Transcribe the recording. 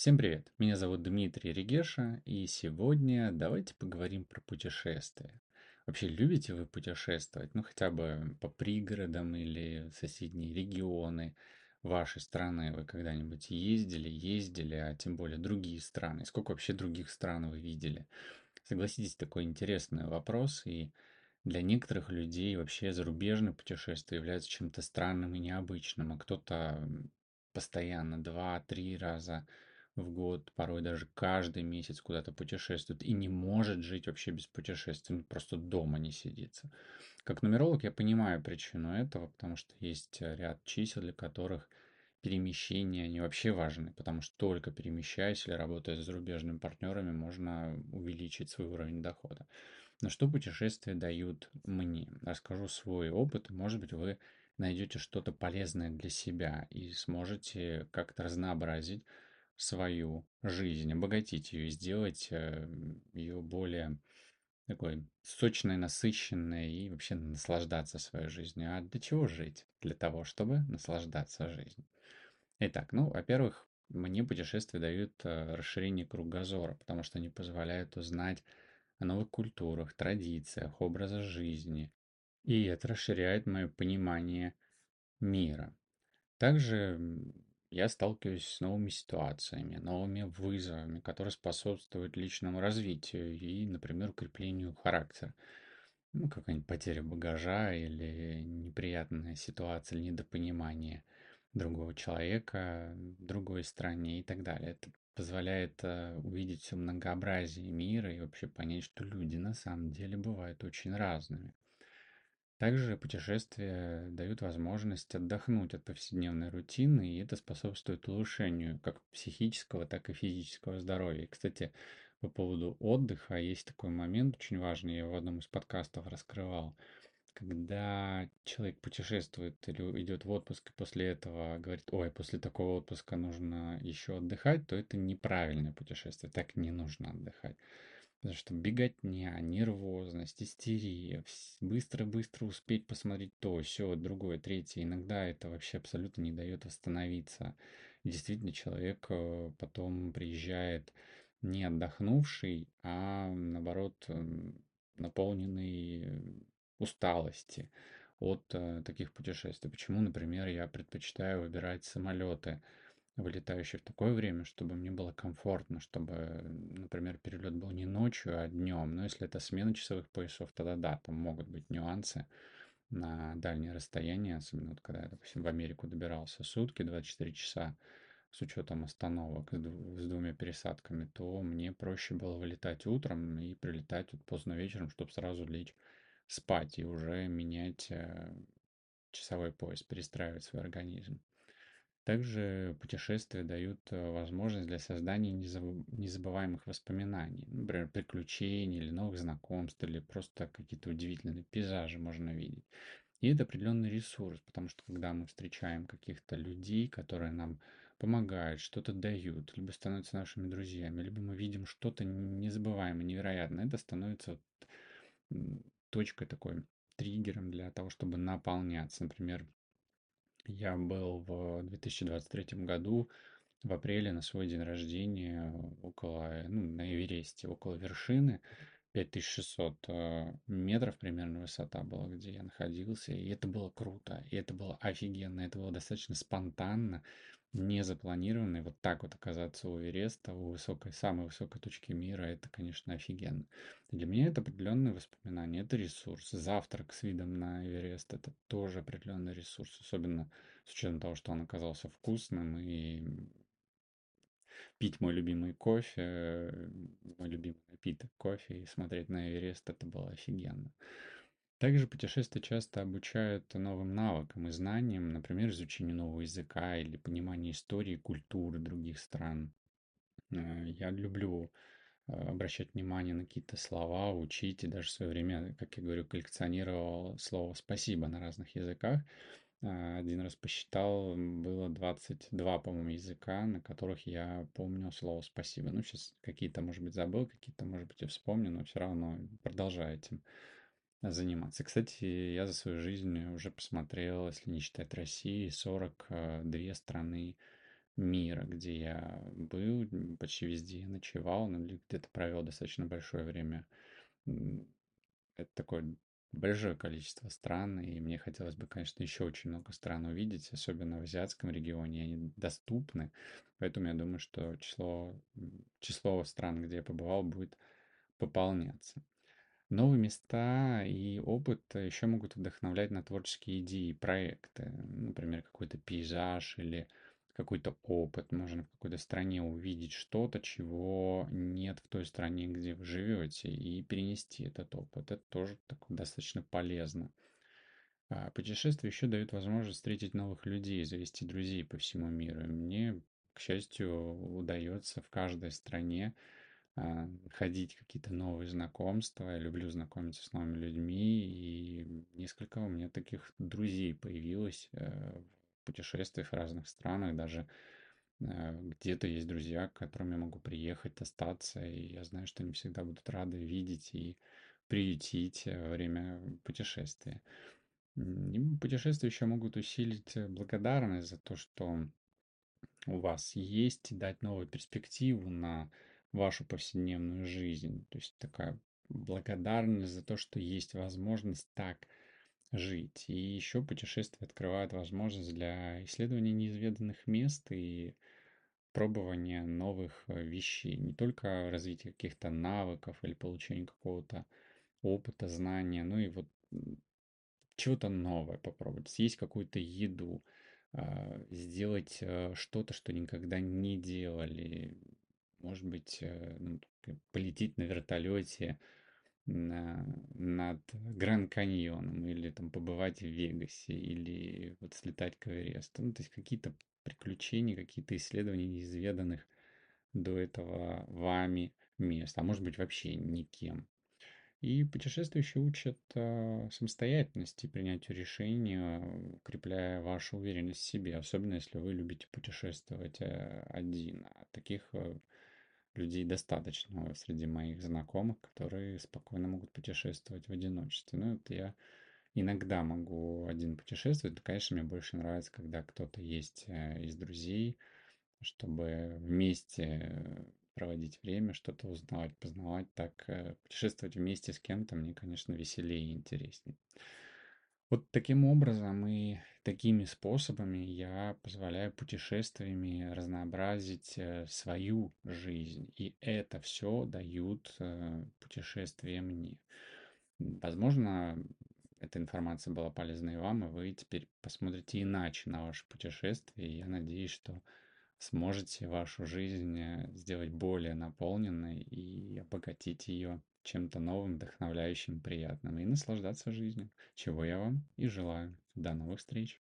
Всем привет! Меня зовут Дмитрий Регеша, и сегодня давайте поговорим про путешествия. Вообще, любите вы путешествовать? Ну, хотя бы по пригородам или соседние регионы вашей страны вы когда-нибудь ездили, ездили, а тем более другие страны? Сколько вообще других стран вы видели? Согласитесь, такой интересный вопрос, и для некоторых людей вообще зарубежное путешествие является чем-то странным и необычным, а кто-то постоянно два-три раза в год, порой даже каждый месяц куда-то путешествует и не может жить вообще без путешествий, ну, просто дома не сидится. Как нумеролог я понимаю причину этого, потому что есть ряд чисел, для которых перемещения, они вообще важны, потому что только перемещаясь или работая с зарубежными партнерами, можно увеличить свой уровень дохода. Но что путешествия дают мне? Расскажу свой опыт, может быть, вы найдете что-то полезное для себя и сможете как-то разнообразить свою жизнь, обогатить ее, сделать э, ее более такой сочной, насыщенной и вообще наслаждаться своей жизнью. А для чего жить? Для того, чтобы наслаждаться жизнью. Итак, ну, во-первых, мне путешествия дают э, расширение кругозора, потому что они позволяют узнать о новых культурах, традициях, образах жизни. И это расширяет мое понимание мира. Также я сталкиваюсь с новыми ситуациями, новыми вызовами, которые способствуют личному развитию и, например, укреплению характера. Ну, какая-нибудь потеря багажа или неприятная ситуация или недопонимание другого человека другой стране и так далее. Это позволяет э, увидеть все многообразие мира и вообще понять, что люди на самом деле бывают очень разными. Также путешествия дают возможность отдохнуть от повседневной рутины, и это способствует улучшению как психического, так и физического здоровья. Кстати, по поводу отдыха есть такой момент очень важный, я в одном из подкастов раскрывал. Когда человек путешествует или идет в отпуск и после этого говорит, ой, после такого отпуска нужно еще отдыхать, то это неправильное путешествие, так не нужно отдыхать. Потому что беготня, нервозность, истерия, быстро-быстро успеть посмотреть то, все, другое, третье. Иногда это вообще абсолютно не дает восстановиться. Действительно, человек э, потом приезжает не отдохнувший, а наоборот наполненный усталости от э, таких путешествий. Почему, например, я предпочитаю выбирать самолеты вылетающий в такое время, чтобы мне было комфортно, чтобы, например, перелет был не ночью, а днем. Но если это смена часовых поясов, тогда да, там могут быть нюансы на дальние расстояния, особенно вот когда я, допустим, в Америку добирался сутки, 24 часа, с учетом остановок с двумя пересадками, то мне проще было вылетать утром и прилетать вот поздно вечером, чтобы сразу лечь спать и уже менять э, часовой пояс, перестраивать свой организм. Также путешествия дают э, возможность для создания незабываемых воспоминаний, например, приключений или новых знакомств, или просто какие-то удивительные пейзажи можно видеть. И это определенный ресурс, потому что когда мы встречаем каких-то людей, которые нам помогают, что-то дают, либо становятся нашими друзьями, либо мы видим что-то незабываемое, невероятное, это становится точкой такой, триггером для того, чтобы наполняться. Например, я был в 2023 году в апреле на свой день рождения около, ну, на Эвересте, около вершины. 5600 э, метров примерно высота была, где я находился, и это было круто, и это было офигенно, это было достаточно спонтанно, не запланированно, и вот так вот оказаться у Эвереста, у высокой, самой высокой точки мира, это, конечно, офигенно. Для меня это определенные воспоминания, это ресурс. Завтрак с видом на Эверест, это тоже определенный ресурс, особенно с учетом того, что он оказался вкусным и пить мой любимый кофе, мой любимый напиток кофе и смотреть на Эверест, это было офигенно. Также путешествия часто обучают новым навыкам и знаниям, например, изучению нового языка или пониманию истории культуры других стран. Э, я люблю э, обращать внимание на какие-то слова, учить, и даже в свое время, как я говорю, коллекционировал слово «спасибо» на разных языках. А, один раз посчитал, было 22, по-моему, языка, на которых я помню слово «спасибо». Ну, сейчас какие-то, может быть, забыл, какие-то, может быть, и вспомню, но все равно продолжаю этим заниматься. Кстати, я за свою жизнь уже посмотрел, если не считать России, 42 страны мира, где я был, почти везде ночевал, ну или где-то провел достаточно большое время. Это такое большое количество стран, и мне хотелось бы, конечно, еще очень много стран увидеть, особенно в азиатском регионе, они доступны, поэтому я думаю, что число, число стран, где я побывал, будет пополняться. Новые места и опыт еще могут вдохновлять на творческие идеи, проекты. Например, какой-то пейзаж или какой-то опыт. Можно в какой-то стране увидеть что-то, чего нет в той стране, где вы живете, и перенести этот опыт. Это тоже так, достаточно полезно. А путешествия еще дают возможность встретить новых людей, завести друзей по всему миру. И мне, к счастью, удается в каждой стране а, ходить какие-то новые знакомства. Я люблю знакомиться с новыми людьми, и несколько у меня таких друзей появилось э, в путешествиях в разных странах, даже э, где-то есть друзья, к которым я могу приехать, остаться, и я знаю, что они всегда будут рады видеть и приютить во время путешествия. И путешествия еще могут усилить благодарность за то, что у вас есть, и дать новую перспективу на вашу повседневную жизнь. То есть такая благодарность за то, что есть возможность так жить. И еще путешествия открывают возможность для исследования неизведанных мест и пробования новых э, вещей. Не только развития каких-то навыков или получения какого-то опыта, знания, ну и вот чего-то новое попробовать, съесть какую-то еду, а, сделать э, что-то, что никогда не делали, может быть, э, ну, полететь на вертолете на, над Гранд Каньоном, или там побывать в Вегасе, или вот слетать к Эвересту. Ну, то есть какие-то приключения, какие-то исследования неизведанных до этого вами мест, а может быть вообще никем. И путешествующие учат э, самостоятельности, принятию решения, укрепляя вашу уверенность в себе, особенно если вы любите путешествовать э, один. А таких э, людей достаточно среди моих знакомых, которые спокойно могут путешествовать в одиночестве. Ну, вот я иногда могу один путешествовать, но, конечно, мне больше нравится, когда кто-то есть э, из друзей, чтобы вместе проводить время, что-то узнавать, познавать. Так э, путешествовать вместе с кем-то мне, конечно, веселее и интереснее. Вот таким образом и такими способами я позволяю путешествиями разнообразить э, свою жизнь. И это все дают э, путешествия мне. Возможно, эта информация была полезна и вам, и вы теперь посмотрите иначе на ваше путешествие. И я надеюсь, что сможете вашу жизнь э, сделать более наполненной и обогатить ее чем-то новым, вдохновляющим, приятным и наслаждаться жизнью, чего я вам и желаю. До новых встреч!